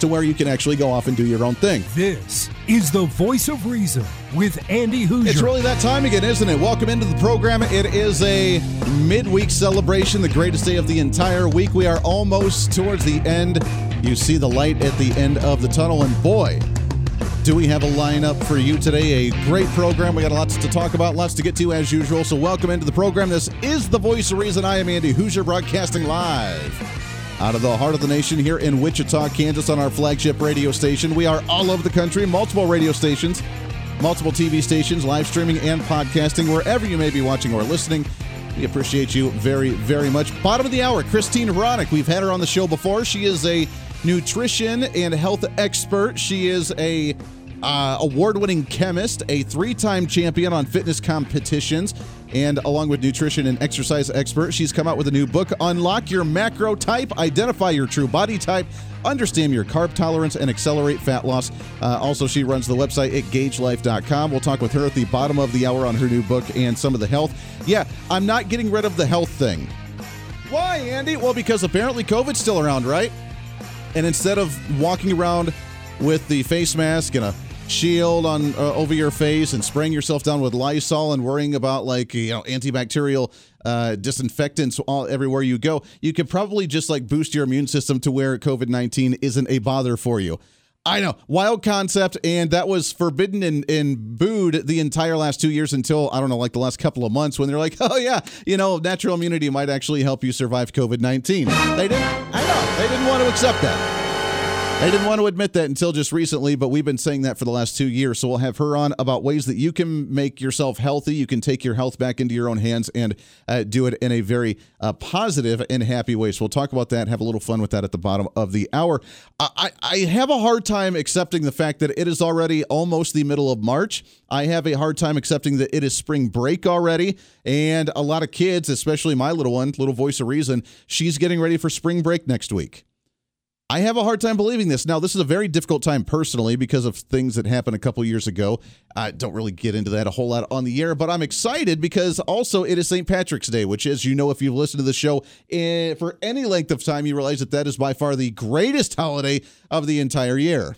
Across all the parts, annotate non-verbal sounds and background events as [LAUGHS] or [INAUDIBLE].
to where you can actually go off and do your own thing. This is the voice of reason with Andy Hooser. It's really that time again, isn't it? Welcome into the program. It is a midweek celebration, the greatest day of the entire week. We are almost towards the end. You see the light at the end of the tunnel, and boy, do we have a lineup for you today? A great program. We got lots to talk about, lots to get to as usual. So, welcome into the program. This is the voice of reason. I am Andy Hooser, broadcasting live out of the heart of the nation here in Wichita, Kansas, on our flagship radio station. We are all over the country, multiple radio stations, multiple TV stations, live streaming and podcasting, wherever you may be watching or listening. We appreciate you very, very much. Bottom of the hour, Christine Hronec. We've had her on the show before. She is a nutrition and health expert. She is a uh, award-winning chemist, a three-time champion on fitness competitions, and along with nutrition and exercise expert, she's come out with a new book, Unlock Your Macro Type, Identify Your True Body Type, Understand Your Carb Tolerance, and Accelerate Fat Loss. Uh, also, she runs the website at gaugelife.com. We'll talk with her at the bottom of the hour on her new book and some of the health. Yeah, I'm not getting rid of the health thing. Why, Andy? Well, because apparently COVID's still around, right? And instead of walking around with the face mask and a shield on uh, over your face and spraying yourself down with Lysol and worrying about like you know antibacterial uh, disinfectants all everywhere you go, you could probably just like boost your immune system to where COVID nineteen isn't a bother for you. I know, wild concept, and that was forbidden and, and booed the entire last two years until I don't know, like the last couple of months when they're like, [LAUGHS] oh yeah, you know, natural immunity might actually help you survive COVID nineteen. They didn't. I know they didn't want to accept that. They didn't want to admit that until just recently, but we've been saying that for the last two years. So we'll have her on about ways that you can make yourself healthy. You can take your health back into your own hands and uh, do it in a very uh, positive and happy way. So we'll talk about that, have a little fun with that at the bottom of the hour. I, I have a hard time accepting the fact that it is already almost the middle of March. I have a hard time accepting that it is spring break already. And a lot of kids, especially my little one, little voice of reason, she's getting ready for spring break next week. I have a hard time believing this. Now, this is a very difficult time personally because of things that happened a couple years ago. I don't really get into that a whole lot on the air, but I'm excited because also it is St. Patrick's Day, which, as you know, if you've listened to the show eh, for any length of time, you realize that that is by far the greatest holiday of the entire year.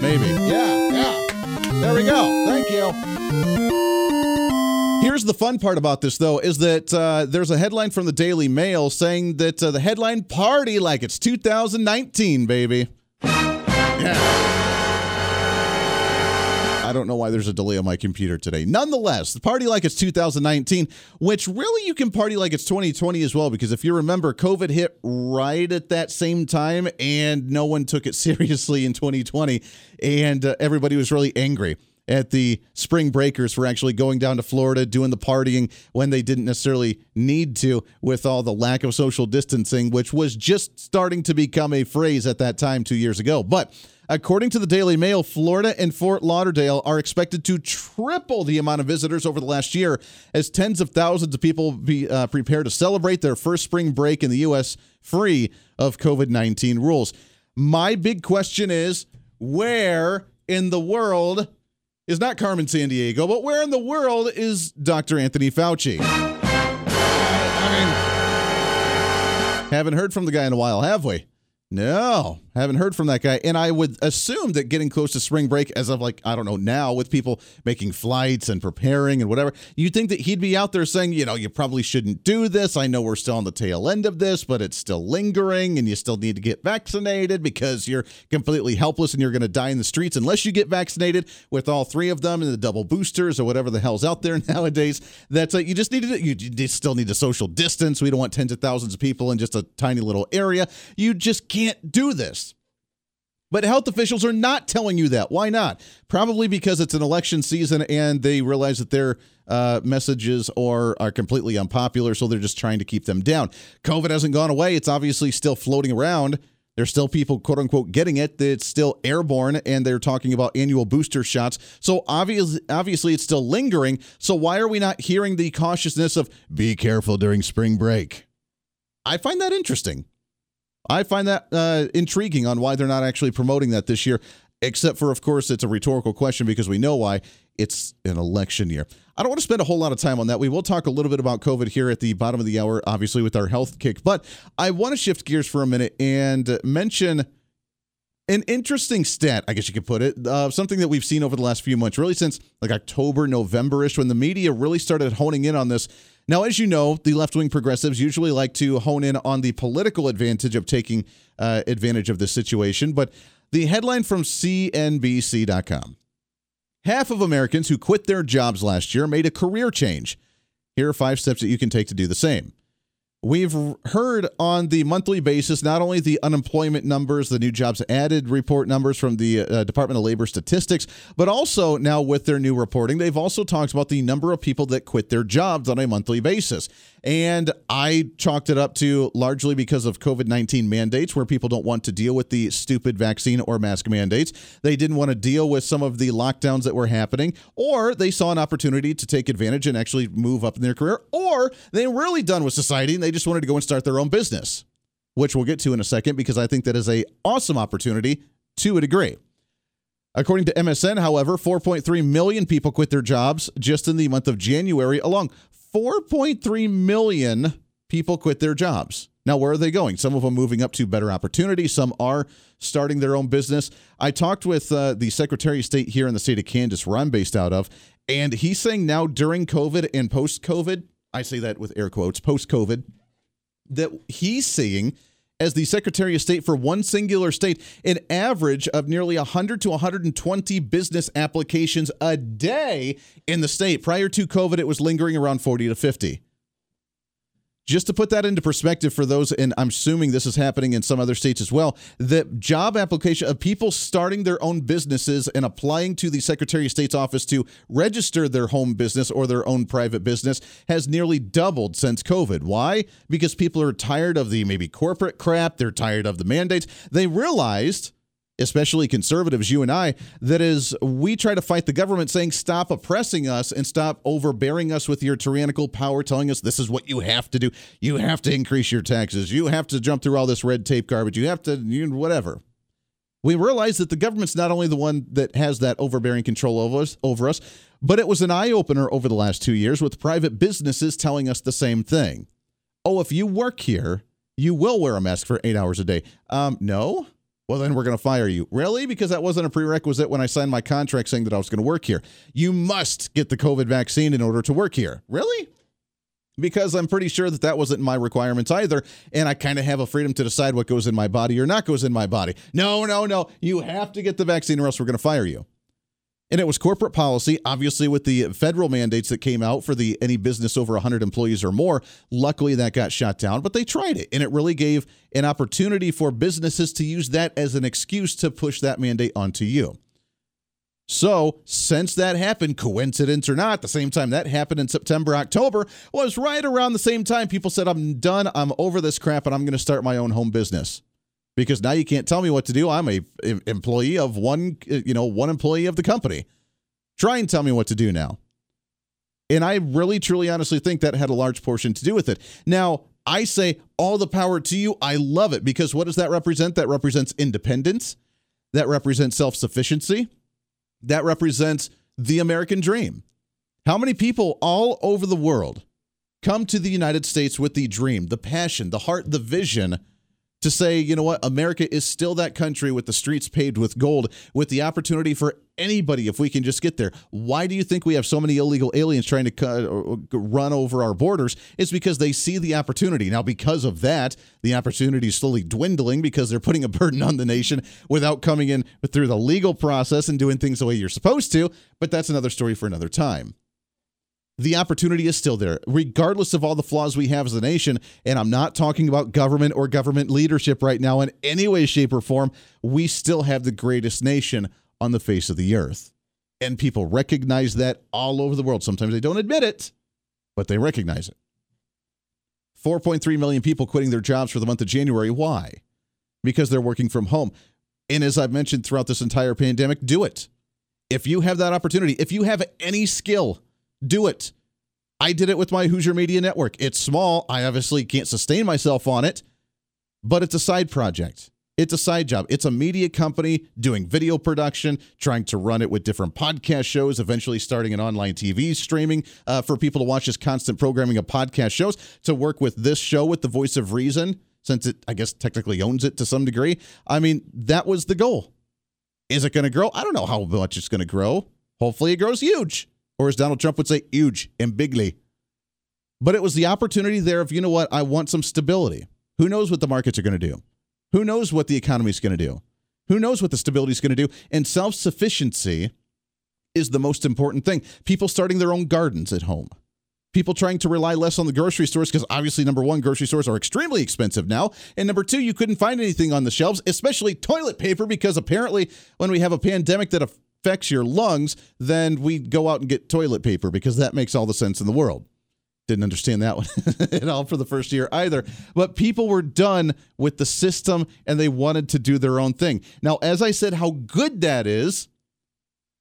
Maybe. Yeah, yeah. There we go. Thank you. Here's the fun part about this, though, is that uh, there's a headline from the Daily Mail saying that uh, the headline party like it's 2019, baby. Yeah. I don't know why there's a delay on my computer today. Nonetheless, the party like it's 2019, which really you can party like it's 2020 as well, because if you remember, COVID hit right at that same time and no one took it [LAUGHS] seriously in 2020, and uh, everybody was really angry at the spring breakers for actually going down to Florida, doing the partying when they didn't necessarily need to, with all the lack of social distancing, which was just starting to become a phrase at that time two years ago. But According to the Daily Mail, Florida and Fort Lauderdale are expected to triple the amount of visitors over the last year as tens of thousands of people be uh, prepare to celebrate their first spring break in the U.S. free of COVID 19 rules. My big question is where in the world is not Carmen Sandiego, but where in the world is Dr. Anthony Fauci? I mean, haven't heard from the guy in a while, have we? No, haven't heard from that guy. And I would assume that getting close to spring break, as of like, I don't know, now with people making flights and preparing and whatever, you'd think that he'd be out there saying, you know, you probably shouldn't do this. I know we're still on the tail end of this, but it's still lingering and you still need to get vaccinated because you're completely helpless and you're going to die in the streets unless you get vaccinated with all three of them and the double boosters or whatever the hell's out there [LAUGHS] nowadays. That's uh, you just need to, you, you still need a social distance. We don't want tens of thousands of people in just a tiny little area. You just can't do this. But health officials are not telling you that. Why not? Probably because it's an election season and they realize that their uh, messages are, are completely unpopular, so they're just trying to keep them down. COVID hasn't gone away. It's obviously still floating around. There's still people, quote unquote, getting it. It's still airborne, and they're talking about annual booster shots. So obviously, obviously, it's still lingering. So why are we not hearing the cautiousness of be careful during spring break? I find that interesting. I find that uh, intriguing on why they're not actually promoting that this year, except for, of course, it's a rhetorical question because we know why. It's an election year. I don't want to spend a whole lot of time on that. We will talk a little bit about COVID here at the bottom of the hour, obviously, with our health kick. But I want to shift gears for a minute and mention an interesting stat, I guess you could put it, uh, something that we've seen over the last few months, really since like October, November ish, when the media really started honing in on this. Now, as you know, the left wing progressives usually like to hone in on the political advantage of taking uh, advantage of the situation. But the headline from CNBC.com Half of Americans who quit their jobs last year made a career change. Here are five steps that you can take to do the same. We've heard on the monthly basis not only the unemployment numbers, the new jobs added report numbers from the uh, Department of Labor Statistics, but also now with their new reporting, they've also talked about the number of people that quit their jobs on a monthly basis. And I chalked it up to largely because of COVID 19 mandates, where people don't want to deal with the stupid vaccine or mask mandates. They didn't want to deal with some of the lockdowns that were happening, or they saw an opportunity to take advantage and actually move up in their career, or they were really done with society and they just wanted to go and start their own business, which we'll get to in a second because I think that is a awesome opportunity to a degree. According to MSN, however, 4.3 million people quit their jobs just in the month of January along. 4.3 million people quit their jobs. Now, where are they going? Some of them moving up to better opportunities. Some are starting their own business. I talked with uh, the Secretary of State here in the state of Kansas, where I'm based out of, and he's saying now during COVID and post COVID, I say that with air quotes, post COVID, that he's seeing as the Secretary of State for one singular state, an average of nearly 100 to 120 business applications a day in the state. Prior to COVID, it was lingering around 40 to 50. Just to put that into perspective for those, and I'm assuming this is happening in some other states as well, the job application of people starting their own businesses and applying to the Secretary of State's office to register their home business or their own private business has nearly doubled since COVID. Why? Because people are tired of the maybe corporate crap, they're tired of the mandates. They realized especially conservatives, you and I, that is, we try to fight the government saying, stop oppressing us and stop overbearing us with your tyrannical power, telling us this is what you have to do. You have to increase your taxes. You have to jump through all this red tape garbage. You have to, you, whatever. We realize that the government's not only the one that has that overbearing control over us, over us, but it was an eye opener over the last two years with private businesses telling us the same thing. Oh, if you work here, you will wear a mask for eight hours a day. Um, no well, then we're going to fire you. Really? Because that wasn't a prerequisite when I signed my contract saying that I was going to work here. You must get the COVID vaccine in order to work here. Really? Because I'm pretty sure that that wasn't my requirements either. And I kind of have a freedom to decide what goes in my body or not goes in my body. No, no, no. You have to get the vaccine or else we're going to fire you. And it was corporate policy, obviously, with the federal mandates that came out for the any business over 100 employees or more. Luckily, that got shot down, but they tried it, and it really gave an opportunity for businesses to use that as an excuse to push that mandate onto you. So, since that happened, coincidence or not, the same time that happened in September, October was right around the same time people said, I'm done, I'm over this crap, and I'm going to start my own home business because now you can't tell me what to do. I'm a employee of one, you know, one employee of the company. Try and tell me what to do now. And I really, truly, honestly think that had a large portion to do with it. Now, I say all the power to you. I love it because what does that represent? That represents independence. That represents self sufficiency. That represents the American dream. How many people all over the world come to the United States with the dream, the passion, the heart, the vision to say, you know what, America is still that country with the streets paved with gold, with the opportunity for anybody if we can just get there. Why do you think we have so many illegal aliens trying to run over our borders? It's because they see the opportunity. Now, because of that, the opportunity is slowly dwindling because they're putting a [LAUGHS] burden on the nation without coming in through the legal process and doing things the way you're supposed to. But that's another story for another time the opportunity is still there, regardless of all the flaws we have as a nation. And I'm not talking about government or government leadership right now in any way, shape, or form. We still have the greatest nation on the face of the earth. And people recognize that all over the world. Sometimes they don't admit it, but they recognize it. 4.3 million people quitting their jobs for the month of January. Why? because they're working from home. And as I've mentioned throughout this entire pandemic, do it. If you have that opportunity, if you have any skill, do it. I did it with my Hooser Media Network. It's small. I obviously can't sustain myself on it, but it's a side project. It's a side job. It's a media company doing video production, trying to run it with different podcast shows, eventually starting an online TV streaming uh, for people to watch this constant programming of podcast shows, to work with this show with the voice of reason, since it, I guess, technically owns it to some degree. I mean, that was the goal. Is it going to grow? I don't know how much it's going to grow. Hopefully, it grows huge, or as Donald Trump would say, huge and bigly. But it was the opportunity there of, you know what, I want some stability. Who knows what the markets are going to do? Who knows what the economy is going to do? Who knows what the stability is going to do? And self sufficiency is the most important thing. People starting their own gardens at home. People trying to rely less on the grocery stores because obviously, number one, grocery stores are extremely expensive now. And number two, you couldn't find anything on the shelves, especially toilet paper, because apparently, when we have a pandemic that affects your lungs, then we go out and get toilet paper because that makes all the sense in the world. Didn't understand that one [LAUGHS] at all for the first year either. But people were done with the system and they wanted to do their own thing. Now, as I said, how good that is,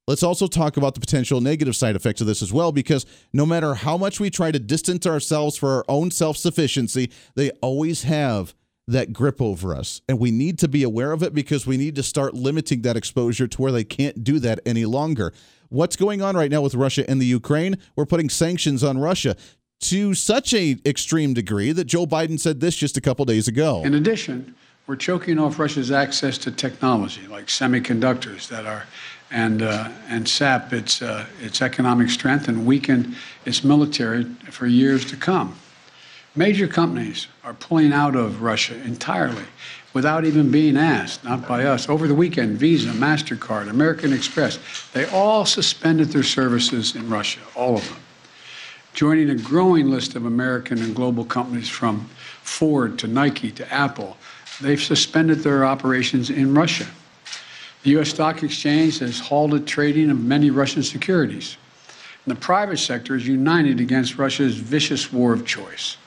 let's also talk about the potential negative side effects of this as well, because no matter how much we try to distance ourselves for our own self sufficiency, they always have that grip over us. And we need to be aware of it because we need to start limiting that exposure to where they can't do that any longer. What's going on right now with Russia and the Ukraine? We're putting sanctions on Russia to such a extreme degree that Joe Biden said this just a couple days ago. In addition, we're choking off Russia's access to technology like semiconductors that are and uh, and sap its uh, its economic strength and weaken its military for years to come. Major companies are pulling out of Russia entirely without even being asked, not by us. Over the weekend, Visa, MasterCard, American Express, they all suspended their services in Russia, all of them joining a growing list of American and global companies from Ford to Nike to Apple. They've suspended their operations in Russia. The U.S. Stock Exchange has halted trading of many Russian securities. And the private sector is united against Russia's vicious war of choice.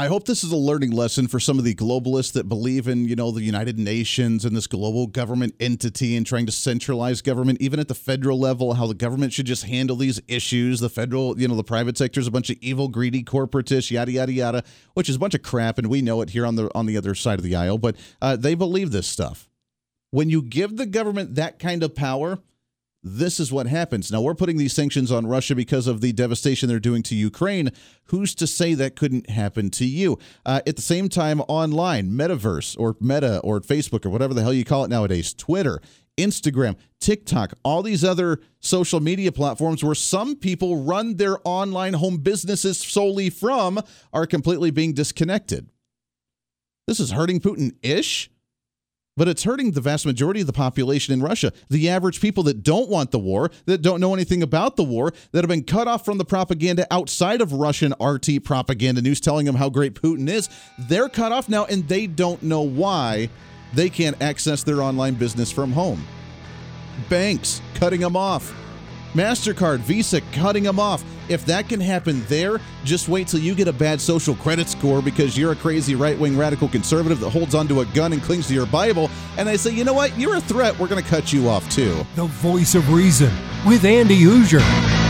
I hope this is a learning lesson for some of the globalists that believe in, you know, the United Nations and this global government entity and trying to centralize government, even at the federal level, how the government should just handle these issues. The federal, you know, the private sector is a bunch of evil, greedy corporatists, yada yada yada, which is a bunch of crap, and we know it here on the on the other side of the aisle. But uh, they believe this stuff. When you give the government that kind of power, this is what happens. Now, we're putting these sanctions on Russia because of the devastation they're doing to Ukraine. Who's to say that couldn't happen to you? Uh, at the same time, online, metaverse or meta or Facebook or whatever the hell you call it nowadays, Twitter, Instagram, TikTok, all these other social media platforms where some people run their online home businesses solely from are completely being disconnected. This is hurting Putin ish but it's hurting the vast majority of the population in Russia. The average people that don't want the war, that don't know anything about the war, that have been cut off from the propaganda outside of Russian RT propaganda news telling them how great Putin is, they're cut off now and they don't know why they can't access their online business from home. Banks cutting them off. MasterCard, Visa cutting them off. If that can happen there, just wait till you get a bad social credit score because you're a crazy right wing radical conservative that holds onto a gun and clings to your Bible. And they say, you know what? You're a threat. We're going to cut you off too. The voice of reason with Andy Hooser.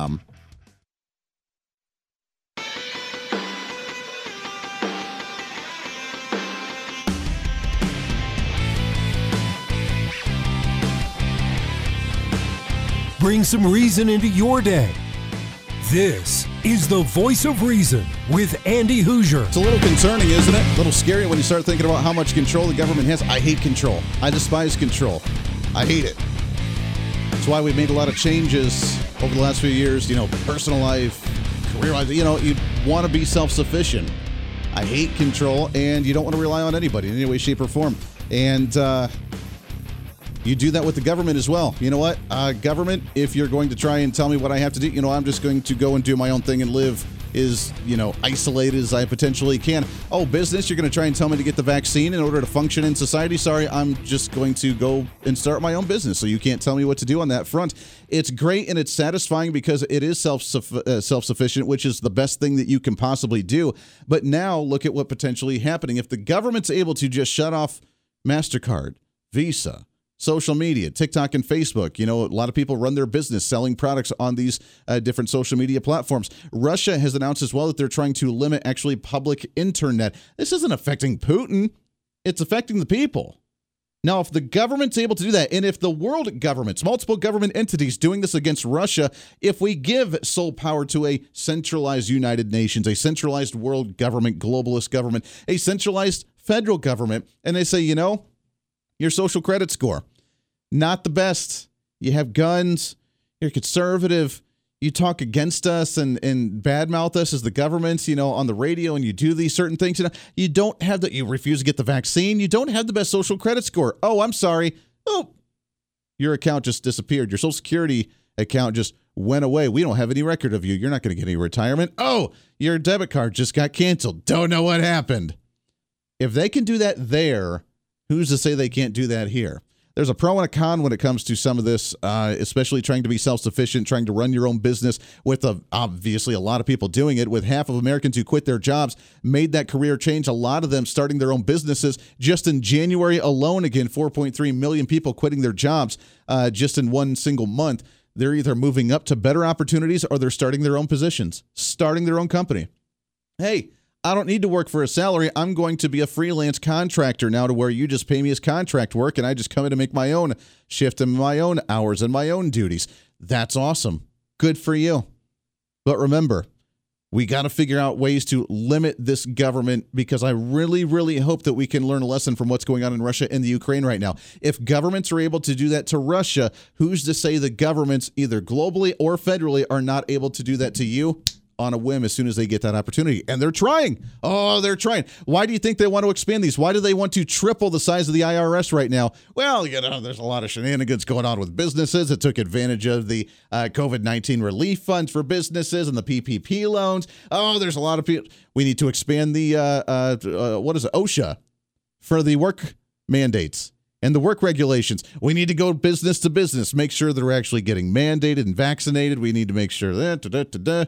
Bring some reason into your day. This is the voice of reason with Andy Hooser. It's a little concerning, isn't it? A little scary when you start thinking about how much control the government has. I hate control. I despise control. I hate it. That's why we've made a lot of changes over the last few years. You know, personal life, career life. You know, you want to be self sufficient. I hate control, and you don't want to rely on anybody in any way, shape, or form. And uh, you do that with the government as well. You know what? Uh, government, if you're going to try and tell me what I have to do, you know, I'm just going to go and do my own thing and live as, you know, isolated as I potentially can. Oh, business, you're going to try and tell me to get the vaccine in order to function in society. Sorry, I'm just going to go and start my own business. So you can't tell me what to do on that front. It's great and it's satisfying because it is self uh, self sufficient, which is the best thing that you can possibly do. But now look at what potentially happening if the government's able to just shut off Mastercard, Visa, social media, TikTok and Facebook. You know, a lot of people run their business selling products on these uh, different social media platforms. Russia has announced as well that they're trying to limit actually public internet. This isn't affecting Putin, it's affecting the people. Now, if the government's able to do that, and if the world governments, multiple government entities doing this against Russia, if we give sole power to a centralized United Nations, a centralized world government, globalist government, a centralized federal government, and they say, you know, your social credit score, not the best. You have guns, you're conservative, you talk against us and, and badmouth us as the government, you know, on the radio and you do these certain things. You know, you don't have that, you refuse to get the vaccine, you don't have the best social credit score. Oh, I'm sorry. Oh, your account just disappeared. Your social security account just went away. We don't have any record of you. You're not going to get any retirement. Oh, your debit card just got canceled. Don't know what happened. If they can do that there, who's to say they can't do that here? There's a pro and a con when it comes to some of this, uh, especially trying to be self sufficient, trying to run your own business. With a, obviously a lot of people doing it, with half of Americans who quit their jobs, made that career change. A lot of them starting their own businesses. Just in January alone, again, 4.3 million people quitting their jobs uh, just in one single month. They're either moving up to better opportunities or they're starting their own positions, starting their own company. Hey, I don't need to work for a salary. I'm going to be a freelance contractor now to where you just pay me as contract work and I just come in to make my own shift and my own hours and my own duties. That's awesome. Good for you. But remember, we got to figure out ways to limit this government because I really, really hope that we can learn a lesson from what's going on in Russia and the Ukraine right now. If governments are able to do that to Russia, who's to say the governments, either globally or federally, are not able to do that to you? On a whim as soon as they get that opportunity. And they're trying. Oh, they're trying. Why do you think they want to expand these? Why do they want to triple the size of the IRS right now? Well, you know, there's a lot of shenanigans going on with businesses that took advantage of the uh, COVID 19 relief funds for businesses and the PPP loans. Oh, there's a lot of people. We need to expand the, uh, uh, uh what is it, OSHA for the work mandates and the work regulations. We need to go business to business, make sure that we're actually getting mandated and vaccinated. We need to make sure that. Da, da, da,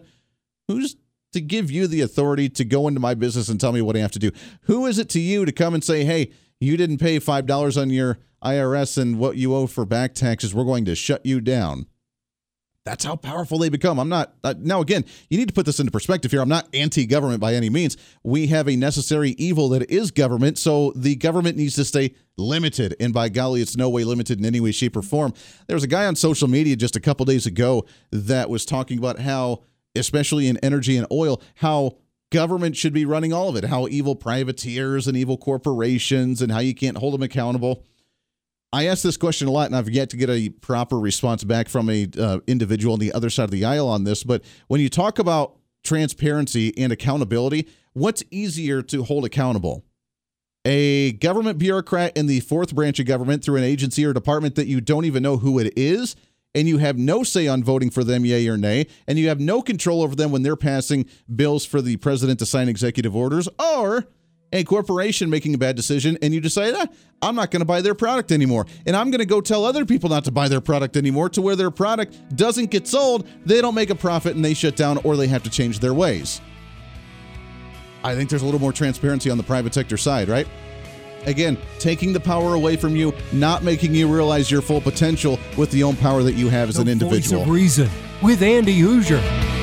Who's to give you the authority to go into my business and tell me what I have to do? Who is it to you to come and say, hey, you didn't pay $5 on your IRS and what you owe for back taxes, we're going to shut you down? That's how powerful they become. I'm not, uh, now again, you need to put this into perspective here. I'm not anti government by any means. We have a necessary evil that is government, so the government needs to stay limited. And by golly, it's no way limited in any way, shape, or form. There was a guy on social media just a couple days ago that was talking about how, especially in energy and oil, how government should be running all of it, how evil privateers and evil corporations and how you can't hold them accountable. I ask this question a lot, and I've yet to get a proper response back from a uh, individual on the other side of the aisle on this. But when you talk about transparency and accountability, what's easier to hold accountable? A government bureaucrat in the fourth branch of government through an agency or department that you don't even know who it is, and you have no say on voting for them, yay or nay, and you have no control over them when they're passing bills for the president to sign executive orders, or a corporation making a bad decision and you decide, ah, I'm not going to buy their product anymore. And I'm going to go tell other people not to buy their product anymore to where their product doesn't get sold, they don't make a profit and they shut down or they have to change their ways. I think there's a little more transparency on the private sector side, right? Again, taking the power away from you, not making you realize your full potential with the own power that you have as the an individual. Voice of Reason with Andy Hooser.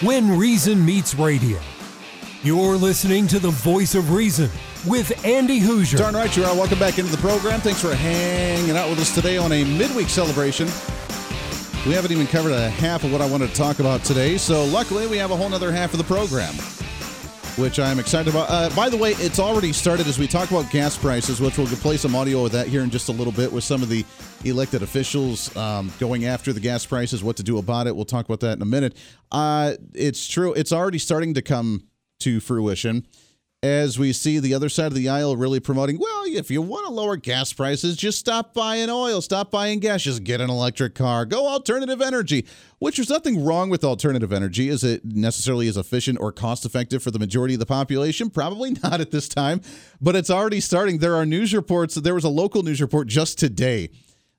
When Reason Meets Radio. You're listening to the voice of reason with Andy Hooser. Darn right you are. Welcome back into the program. Thanks for hanging out with us today on a midweek celebration. We haven't even covered a half of what I wanted to talk about today, so luckily we have a whole other half of the program, which I'm excited about. Uh, by the way, it's already started as we talk about gas prices, which we'll play some audio of that here in just a little bit with some of the elected officials um, going after the gas prices, what to do about it. We'll talk about that in a minute. Uh, it's true. It's already starting to come to fruition as we see the other side of the aisle really promoting, well, if you want to lower gas prices, just stop buying oil, stop buying gas, just get an electric car, go alternative energy, which there's nothing wrong with alternative energy. Is it necessarily as efficient or cost effective for the majority of the population? Probably [LAUGHS] not at this time, but it's already starting. There are news reports. There was a local news report just today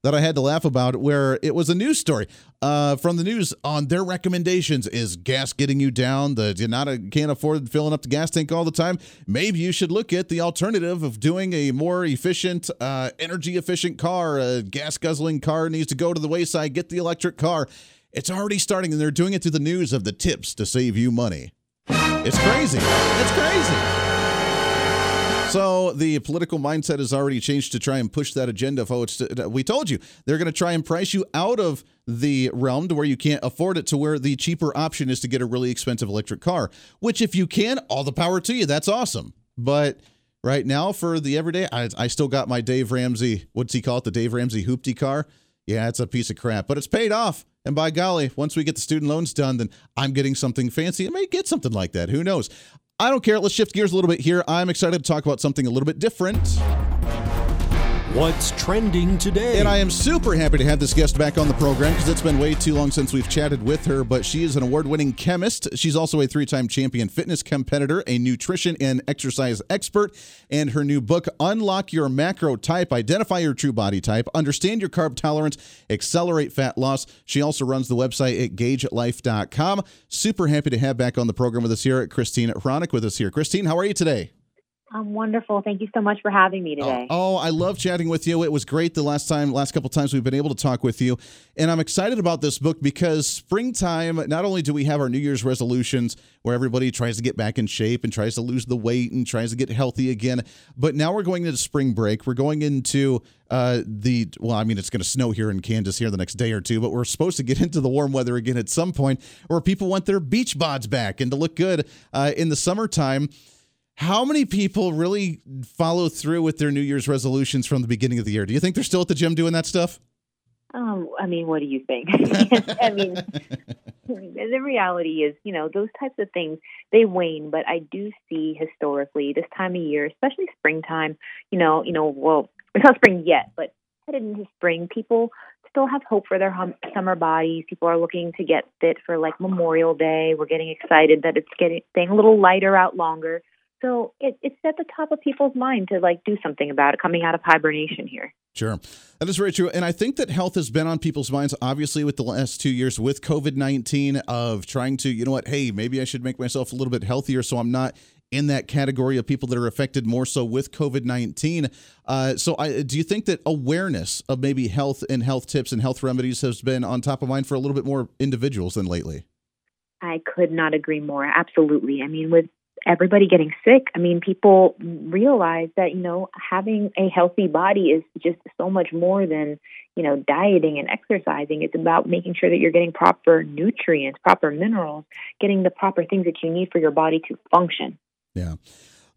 that I had to laugh about, where it was a news story uh, from the news on their recommendations. Is gas getting you down? The you not can't afford filling up the gas tank all the time. Maybe you should look at the alternative of doing a more efficient, uh, energy efficient car. A gas guzzling car needs to go to the wayside. Get the electric car. It's already starting, and they're doing it through the news of the tips to save you money. It's crazy. It's crazy. So the political mindset has already changed to try and push that agenda. Folks, uh, we told you they're going to try and price you out of the realm to where you can't afford it to where the cheaper option is to get a really expensive electric car. Which, if you can, all the power to you. That's awesome. But right now, for the everyday, I, I still got my Dave Ramsey. What's he call it? The Dave Ramsey hoopty car. Yeah, it's a piece of crap, but it's paid off. And by golly, once we get the student loans done, then I'm getting something fancy. I may get something like that. Who knows? I don't care. Let's shift gears a little bit here. I'm excited to talk about something a little bit different. What's trending today? And I am super happy to have this guest back on the program because it's been way too long since we've chatted with her. But she is an award winning chemist. She's also a three time champion fitness competitor, a nutrition and exercise expert. And her new book, Unlock Your Macro Type Identify Your True Body Type, Understand Your Carb Tolerance, Accelerate Fat Loss. She also runs the website at gaugelife.com. Super happy to have back on the program with us here, at Christine Hronec with us here. Christine, how are you today? I'm wonderful. Thank you so much for having me today. Oh, oh, I love chatting with you. It was great the last time, last couple times we've been able to talk with you. And I'm excited about this book because springtime, not only do we have our New Year's resolutions where everybody tries to get back in shape and tries to lose the weight and tries to get healthy again, but now we're going into spring break. We're going into uh, the, well, I mean, it's going to snow here in Kansas here the next day or two, but we're supposed to get [LAUGHS] into the warm weather again at some point where people want their beach bods back and to look good uh, in the summertime. How many people really follow through with their New Year's resolutions from the beginning of the year? Do you think they're still at the gym doing that stuff? Um, I mean, what do you think? [LAUGHS] [LAUGHS] I mean, [LAUGHS] the reality is, you know, those types of things they wane, but I do see historically this time of year, especially springtime. You know, you know, well, it's not spring yet, but headed into spring, people still have hope for their hum- summer bodies. People are looking to get fit for like Memorial Day. We're getting excited that it's getting staying a little lighter out longer. So it, it's at the top of people's mind to like do something about it coming out of hibernation here. Sure. That is very true. And I think that health has been on people's minds, obviously, with the last two years with COVID 19 of trying to, you know what, hey, maybe I should make myself a little bit healthier so I'm not in that category of people that are affected more so with COVID 19. Uh, so, I, do you think that awareness of maybe health and health tips and health remedies has been on top of mind for a little bit more individuals than lately? I could not agree more. Absolutely. I mean, with everybody getting sick, I mean, people realize that, you know, having a healthy body is just so much more than, you know, dieting and exercising. It's about making sure that you're getting proper nutrients, proper minerals, getting the proper things that you need for your body to function. Yeah.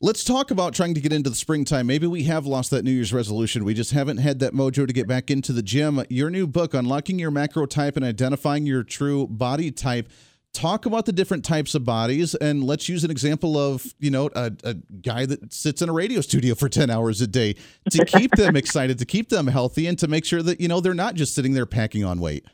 Let's talk about trying to get into the springtime. Maybe we have lost that New Year's resolution. We just haven't had that mojo to get back into the gym. Your new book, Unlocking Your Macro Type and Identifying Your True Body Type talk about the different types of bodies and let's use an example of you know a, a, guy that sits in a radio studio for 10 hours a day to [LAUGHS] keep them excited to keep them healthy and to make sure that you know they're not just sitting there packing on weight.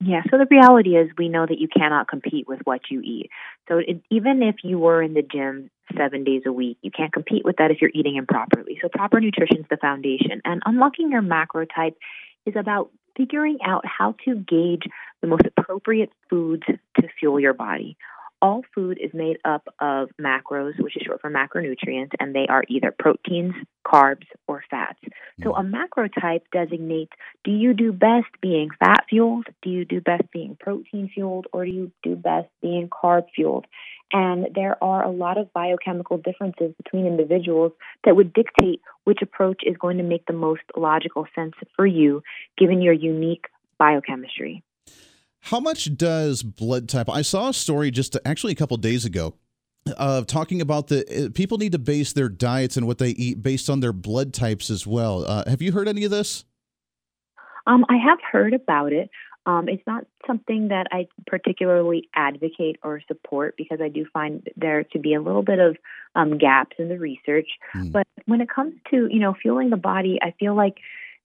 Yeah so the reality is we know that you cannot compete with what you eat. So it, even if you were in the gym seven days a week you can't compete with that if you're eating improperly. So proper nutrition is the foundation. And unlocking your macro type is about figuring out how to gauge the most appropriate foods to fuel your body. All food is made up of macros, which is short for macronutrients, and they are either proteins, carbs, or fats. So hmm. a macro type designates do you do best being fat fueled, do you do best being protein fueled, or do you do best being carb fueled? And there are a lot of biochemical differences between individuals that would dictate which approach is going to make the most logical sense for you, given your unique biochemistry. How much does blood type? I saw a story just actually a couple days ago of talking about the uh, people need to base their diets and what they eat based on their blood types as well. Uh, have you heard any of this? Um, I have heard about it. Um, it's not something that I particularly advocate or support because I do find there to be a little bit of um, gaps in the research. Mm. But when it comes to you know fueling the body, I feel like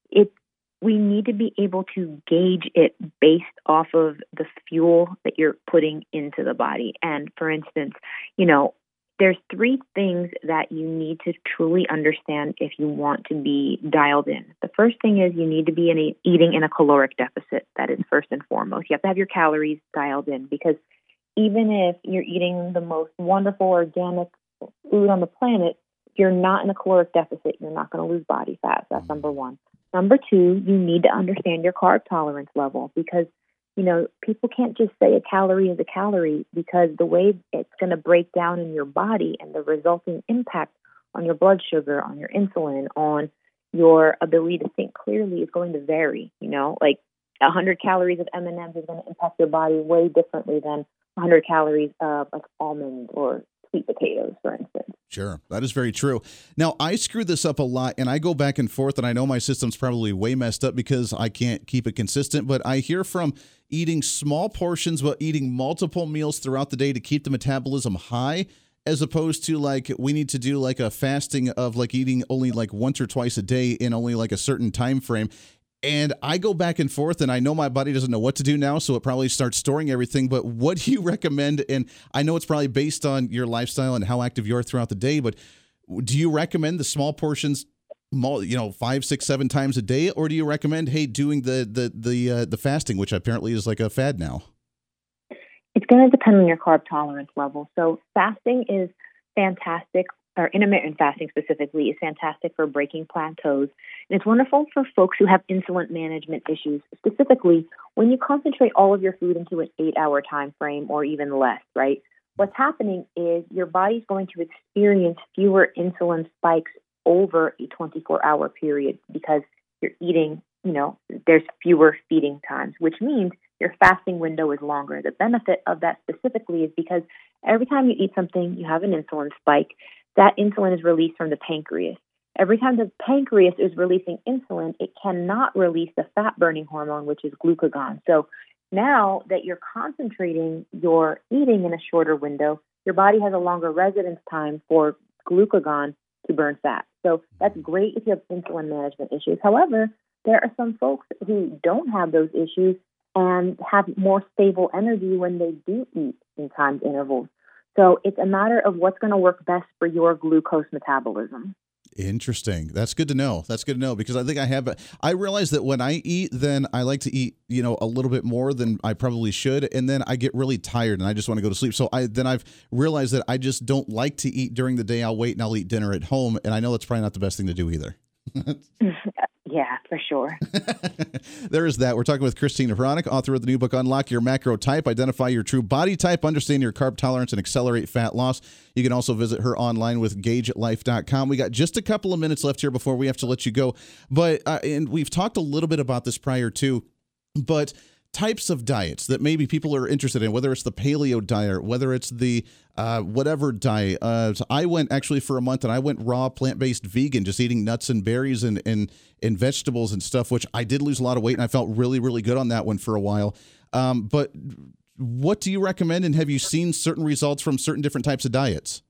it we need to be able to gauge it based off of the fuel that you're putting into the body. And for instance, you know, there's three things that you need to truly understand if you want to be dialed in. The first thing is you need to be in a, eating in a caloric deficit. That is first and foremost. You have to have your calories dialed in because even if you're eating the most wonderful organic food on the planet, if you're not in a caloric deficit, you're not going to lose body fat. That's mm-hmm. number one. Number two, you need to understand your carb tolerance level because, you know, people can't just say a calorie is a calorie because the way it's going to break down in your body and the resulting impact on your blood sugar, on your insulin, on your ability to think clearly is going to vary. You know, like 100 calories of M&Ms is going to impact your body way differently than 100 calories of like almonds or sweet potatoes, for instance. Sure, that is very true. Now, I screw this up a lot and I go back and forth, and I know my system's probably way messed up because I can't keep it consistent, but I hear from eating small portions but eating multiple meals throughout the day to keep the metabolism high as opposed to like we need to do like a fasting of like eating only like once or twice a day in only like a certain time frame and I go back and forth, and I know my body doesn't know what to do now, so it probably starts storing everything. But what [LAUGHS] do you recommend? And I know it's probably based on your lifestyle and how active you are throughout the day, but do you recommend the small portions? you know five six seven times a day or do you recommend hey doing the the the uh, the fasting which apparently is like a fad now it's going to depend on your carb tolerance level so fasting is fantastic or intermittent fasting specifically, is fantastic for breaking plateaus. And it's wonderful for folks who have insulin management issues, specifically when you concentrate all of your food into an eight hour time frame or even less, right? What's happening is your body's going to experience fewer insulin spikes over a 24 hour period because you're eating, you know, there's fewer feeding times, which means your fasting window is longer. The benefit of that specifically is because every time you eat something, you have an insulin spike. That insulin is released from the pancreas. Every time the pancreas is releasing insulin, it cannot release the fat burning hormone, which is glucagon. So now that you're concentrating your eating in a shorter window, your body has a longer residence time for glucagon to burn fat. So that's mm-hmm. great if you have insulin management issues. However, there are some folks who don't have those issues and have more stable energy when they do eat in timed intervals. So it's a matter of what's going to work best for your glucose metabolism. Interesting. That's good to know. That's good to know because I think I have. I realize that when I eat, then I like to eat, you know, a little bit more than I probably should, and then I get really tired and I just want to go to sleep. So I then I've realized that I just don't like to eat during the day. I'll wait and I'll eat dinner at home, and I know that's probably not the best thing to do either. [LAUGHS] Yeah, for sure. [LAUGHS] there is that. We're talking with Christine Hronec, author of the new book, Unlock Your Macro Type, Identify Your True Body Type, Understand Your Carb Tolerance, and Accelerate Fat Loss. You can also visit her online with gaugelife.com. We got just a couple of minutes left here before we have to let you go. But, uh, and we've talked a little bit about this prior too, but types of diets that maybe people are interested in, whether it's the paleo diet, whether it's the uh, whatever diet. Uh, so I went actually for a month and I went raw plant based vegan, just eating nuts and berries and, and and vegetables and stuff, which I did lose a lot of weight and I felt really really good on that one for a while. Um, but what do you recommend, and have you seen certain results from certain different types of diets?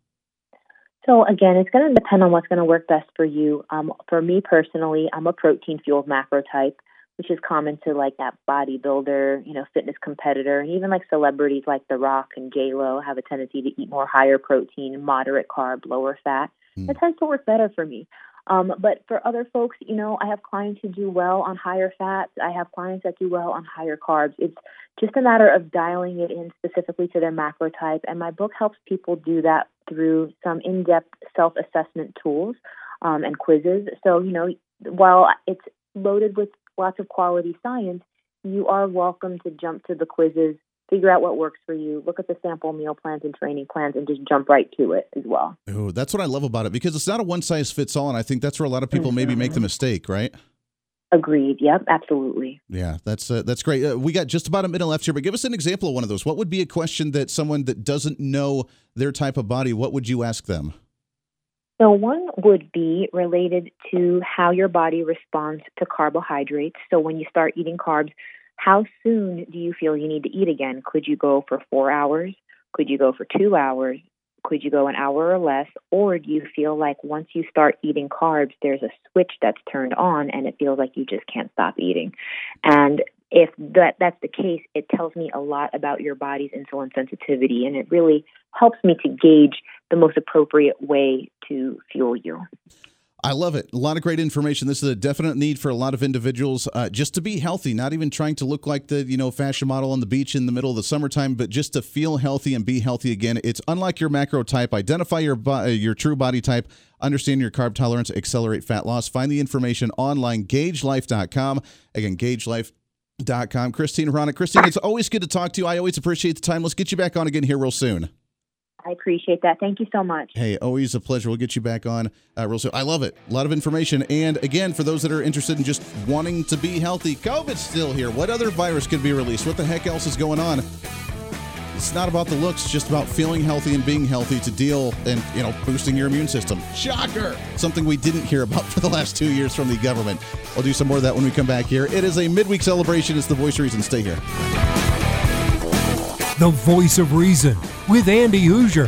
So again, it's going to depend on what's going to work best for you. Um, for me personally, I'm a protein fueled macro type which is common to like that bodybuilder, you know, fitness competitor, and even like celebrities like The Rock and J Lo have a tendency to eat more higher protein, moderate carb, lower fat. Mm. That tends to work better for me. Um, but for other folks, you know, I have clients who do well on higher fats. I have clients that do well on higher carbs. It's just a matter of dialing it in specifically to their macro type. And my book helps people do that through some in depth self assessment tools um, and quizzes. So, you know, while it's loaded with lots of quality science, you are welcome to jump to the quizzes, figure out what works for you, look at the sample meal plans and training plans, and just jump right to it as well. Oh, that's what I love about it because it's not a one size fits all, and I think that's where a lot of people mm-hmm. maybe make the mm-hmm. mistake, right? Agreed. Yep, absolutely. Yeah, that's uh, that's great. Uh, we got just about a minute left here, but give us an example of one of those. What would be a question that someone that doesn't know their type of body, what would you ask them? So, one would be related to how your body responds to carbohydrates. So, when you start eating carbs, how soon do you feel you need to eat again? Could you go for four hours? Could you go for two hours? Could you go an hour or less? Or do you feel like once you start eating carbs, there's a switch that's turned on and it feels like you just can't stop eating? And if that that's the case, it tells me a lot about your body's insulin sensitivity, and it really helps me to gauge the most appropriate way to fuel you. I love it. A lot of great information. This is a definite need for a lot of individuals uh, just to be healthy, not even trying to look like the you know fashion model on the beach in the middle of the summertime, but just to feel healthy and be healthy again. It's Unlock your macro type. Identify your bo- your true body type. Understand your carb tolerance. Accelerate fat loss. Find the information online. GaugeLife.com. Again, GaugeLife Dot com. Christine Hronec. Christine, it's always good to talk to you. I always appreciate the time. Let's get you back on again here real soon. I appreciate that. Thank you so much. Hey, always a pleasure. We'll get you back on uh, real soon. I love it. A lot of information. And again, for those that are interested in just wanting to be healthy, COVID's still here. What other virus could be released? What the heck else is going on? It's not about the looks, it's just about feeling healthy and being healthy to deal and, you know, boosting your immune system. Shocker! Something we didn't hear about [LAUGHS] for the last two years from the government. We'll do some more of that when we come back here. It is a midweek celebration. It's the voice of reason. Stay here. The voice of reason with Andy Hooser.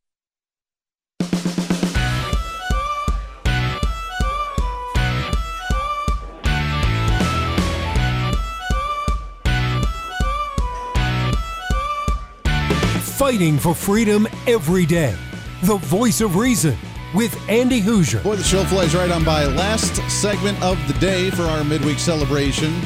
Fighting for freedom every day. The voice of reason with Andy Hooser. Boy, the show flies right on by. Last segment of the day for our midweek celebration.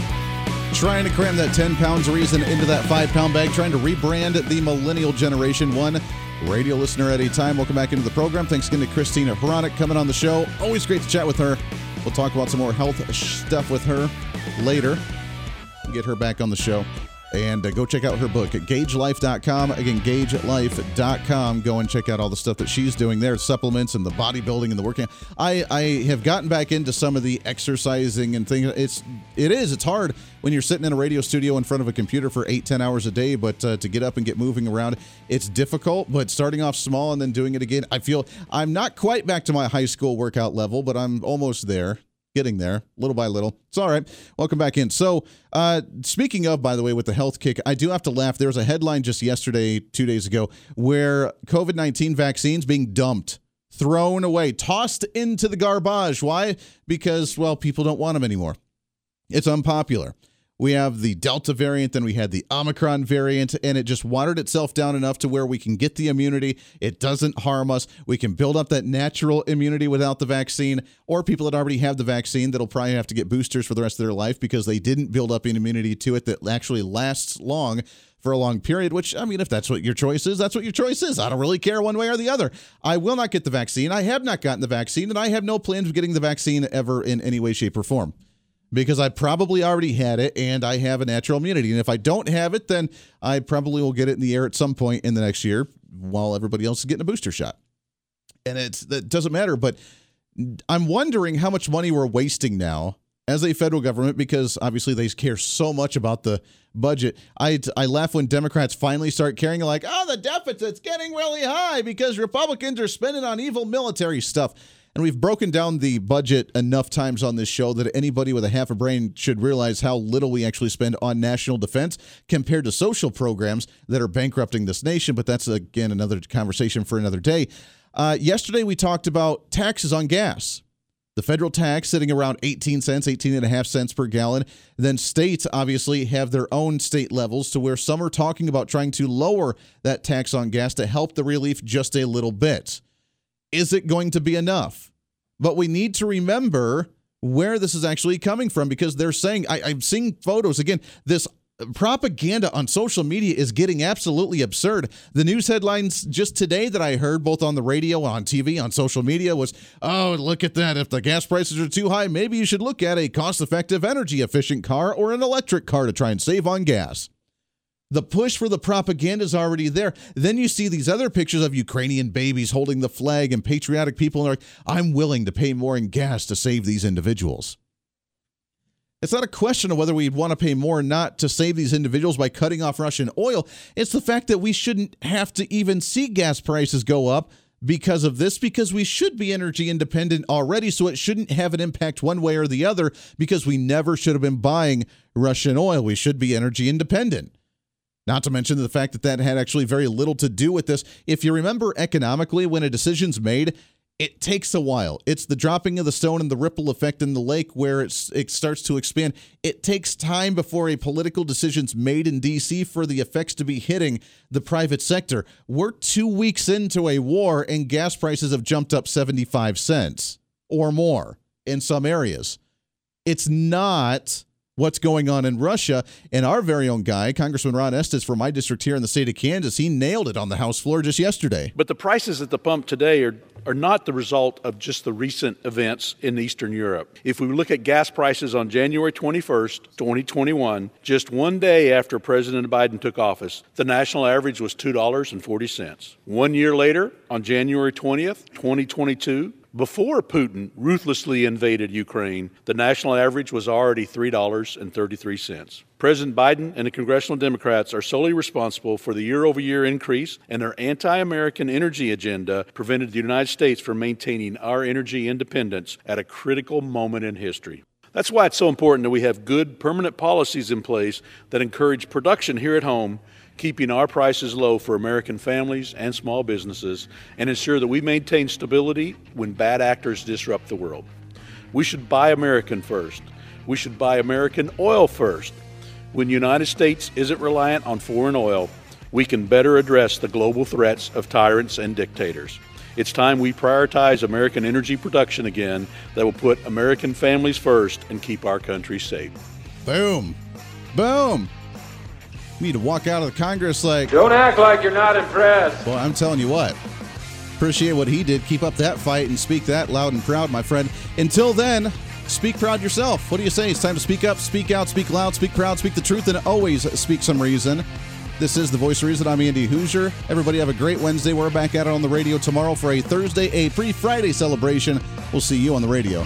Trying to cram that 10 pounds of reason into that five pound bag, trying to rebrand the millennial generation one radio listener at any time. Welcome back into the program. Thanks again to Christina Hronec coming on the show. Always great to chat with her. We'll talk about some more health stuff with her later. Get her back on the show and uh, go check out her book at gaugelife.com. Again, gaugelife.com. Go and check out all the stuff that she's doing there, supplements and the bodybuilding and the working. I, I have gotten back into some of the exercising and things. It's it is it's hard when you're sitting in a radio studio in front of a computer for eight ten hours a day, but uh, to get up and get moving around, it's difficult. But starting off small and then doing it again, I feel I'm not quite back to my high school workout level, but I'm almost there getting there little by little. It's all right. Welcome back in. So, uh, speaking of, by the way, with the health kick, I do have to laugh. There was a headline just yesterday, two days ago, where COVID 19 vaccines being dumped, thrown away, tossed into the garbage. Why? Because, well, people don't want them anymore. It's unpopular we have the Delta variant, then we had the Omicron variant, and it just watered itself down enough to where we can get the immunity. It doesn't harm us. We can build up that natural immunity without the vaccine, or people that already have the vaccine that'll probably have to get boosters for the rest of their life because they didn't build up an immunity to it that actually lasts long for a long period, which, I mean, if that's what your choice is, that's what your choice is. I don't really care one way or the other. I will not get the vaccine. I have not gotten the vaccine, and I have no plans of getting the vaccine ever in any way, shape, or form because I probably already had it and I have a natural immunity. And if I don't have it, then I probably will get it in the air at some point in the next year while everybody else is getting a booster shot. And it's that doesn't matter, but I'm wondering how much money we're wasting now as a federal government because obviously they care so much about the budget. I I laugh when Democrats finally start caring like, "Oh, the deficit's getting really high because Republicans are spending on evil military stuff." And we've broken down the budget enough times on this show that anybody with a half a brain should realize how little we actually spend on national defense compared to social programs that are bankrupting this nation. But that's, again, another conversation for another day. Uh, yesterday, we talked about taxes on gas. The federal tax sitting around 18 cents, 18 and a half cents per gallon. Then states obviously have their own state levels to where some are talking about trying to lower that tax on gas to help the relief just a little bit. Is it going to be enough? But we need to remember where this is actually coming from because they're saying, I, I'm seeing photos again, this propaganda on social media is getting absolutely absurd. The news headlines just today that I heard, both on the radio, on TV, on social media, was oh, look at that. If the gas prices are too high, maybe you should look at a cost effective, energy efficient car or an electric car to try and save on gas. The push for the propaganda is already there. Then you see these other pictures of Ukrainian babies holding the flag and patriotic people, and are like, I'm willing to pay more in gas to save these individuals. It's not a question of whether we'd want to pay more or not to save these individuals by cutting off Russian oil. It's the fact that we shouldn't have to even see gas prices go up because of this, because we should be energy independent already. So it shouldn't have an impact one way or the other because we never should have been buying Russian oil. We should be energy independent. Not to mention the fact that that had actually very little to do with this. If you remember economically, when a decision's made, it takes a while. It's the dropping of the stone and the ripple effect in the lake where it's, it starts to expand. It takes time before a political decision's made in D.C. for the effects to be hitting the private sector. We're two weeks into a war and gas prices have jumped up 75 cents or more in some areas. It's not what's going on in Russia. And our very own guy, Congressman Ron Estes from my district here in the state of Kansas, he nailed it on the House floor just yesterday. But the prices at the pump today are, are not the result of just the recent events in Eastern Europe. If we look at gas prices on January 21st, 2021, just one day after President Biden took office, the national average was $2.40. One year later, on January 20th, 2022, before Putin ruthlessly invaded Ukraine, the national average was already $3.33. President Biden and the congressional Democrats are solely responsible for the year over year increase, and their anti American energy agenda prevented the United States from maintaining our energy independence at a critical moment in history. That's why it's so important that we have good permanent policies in place that encourage production here at home keeping our prices low for American families and small businesses, and ensure that we maintain stability when bad actors disrupt the world. We should buy American first. We should buy American oil first. When the United States isn't reliant on foreign oil, we can better address the global threats of tyrants and dictators. It's time we prioritize American energy production again that will put American families first and keep our country safe. Boom. Boom. You need to walk out of the Congress like. Don't act like you're not impressed. Well, I'm telling you what. Appreciate what he did. Keep up that fight and speak that loud and proud, my friend. Until then, speak proud yourself. What do you say? It's time to speak up, speak out, speak loud, speak proud, speak the truth, and always speak some reason. This is the voice of reason. I'm Andy Hooser. Everybody have a great Wednesday. We're back at it on the radio tomorrow for a Thursday, a pre Friday celebration. We'll see you on the radio.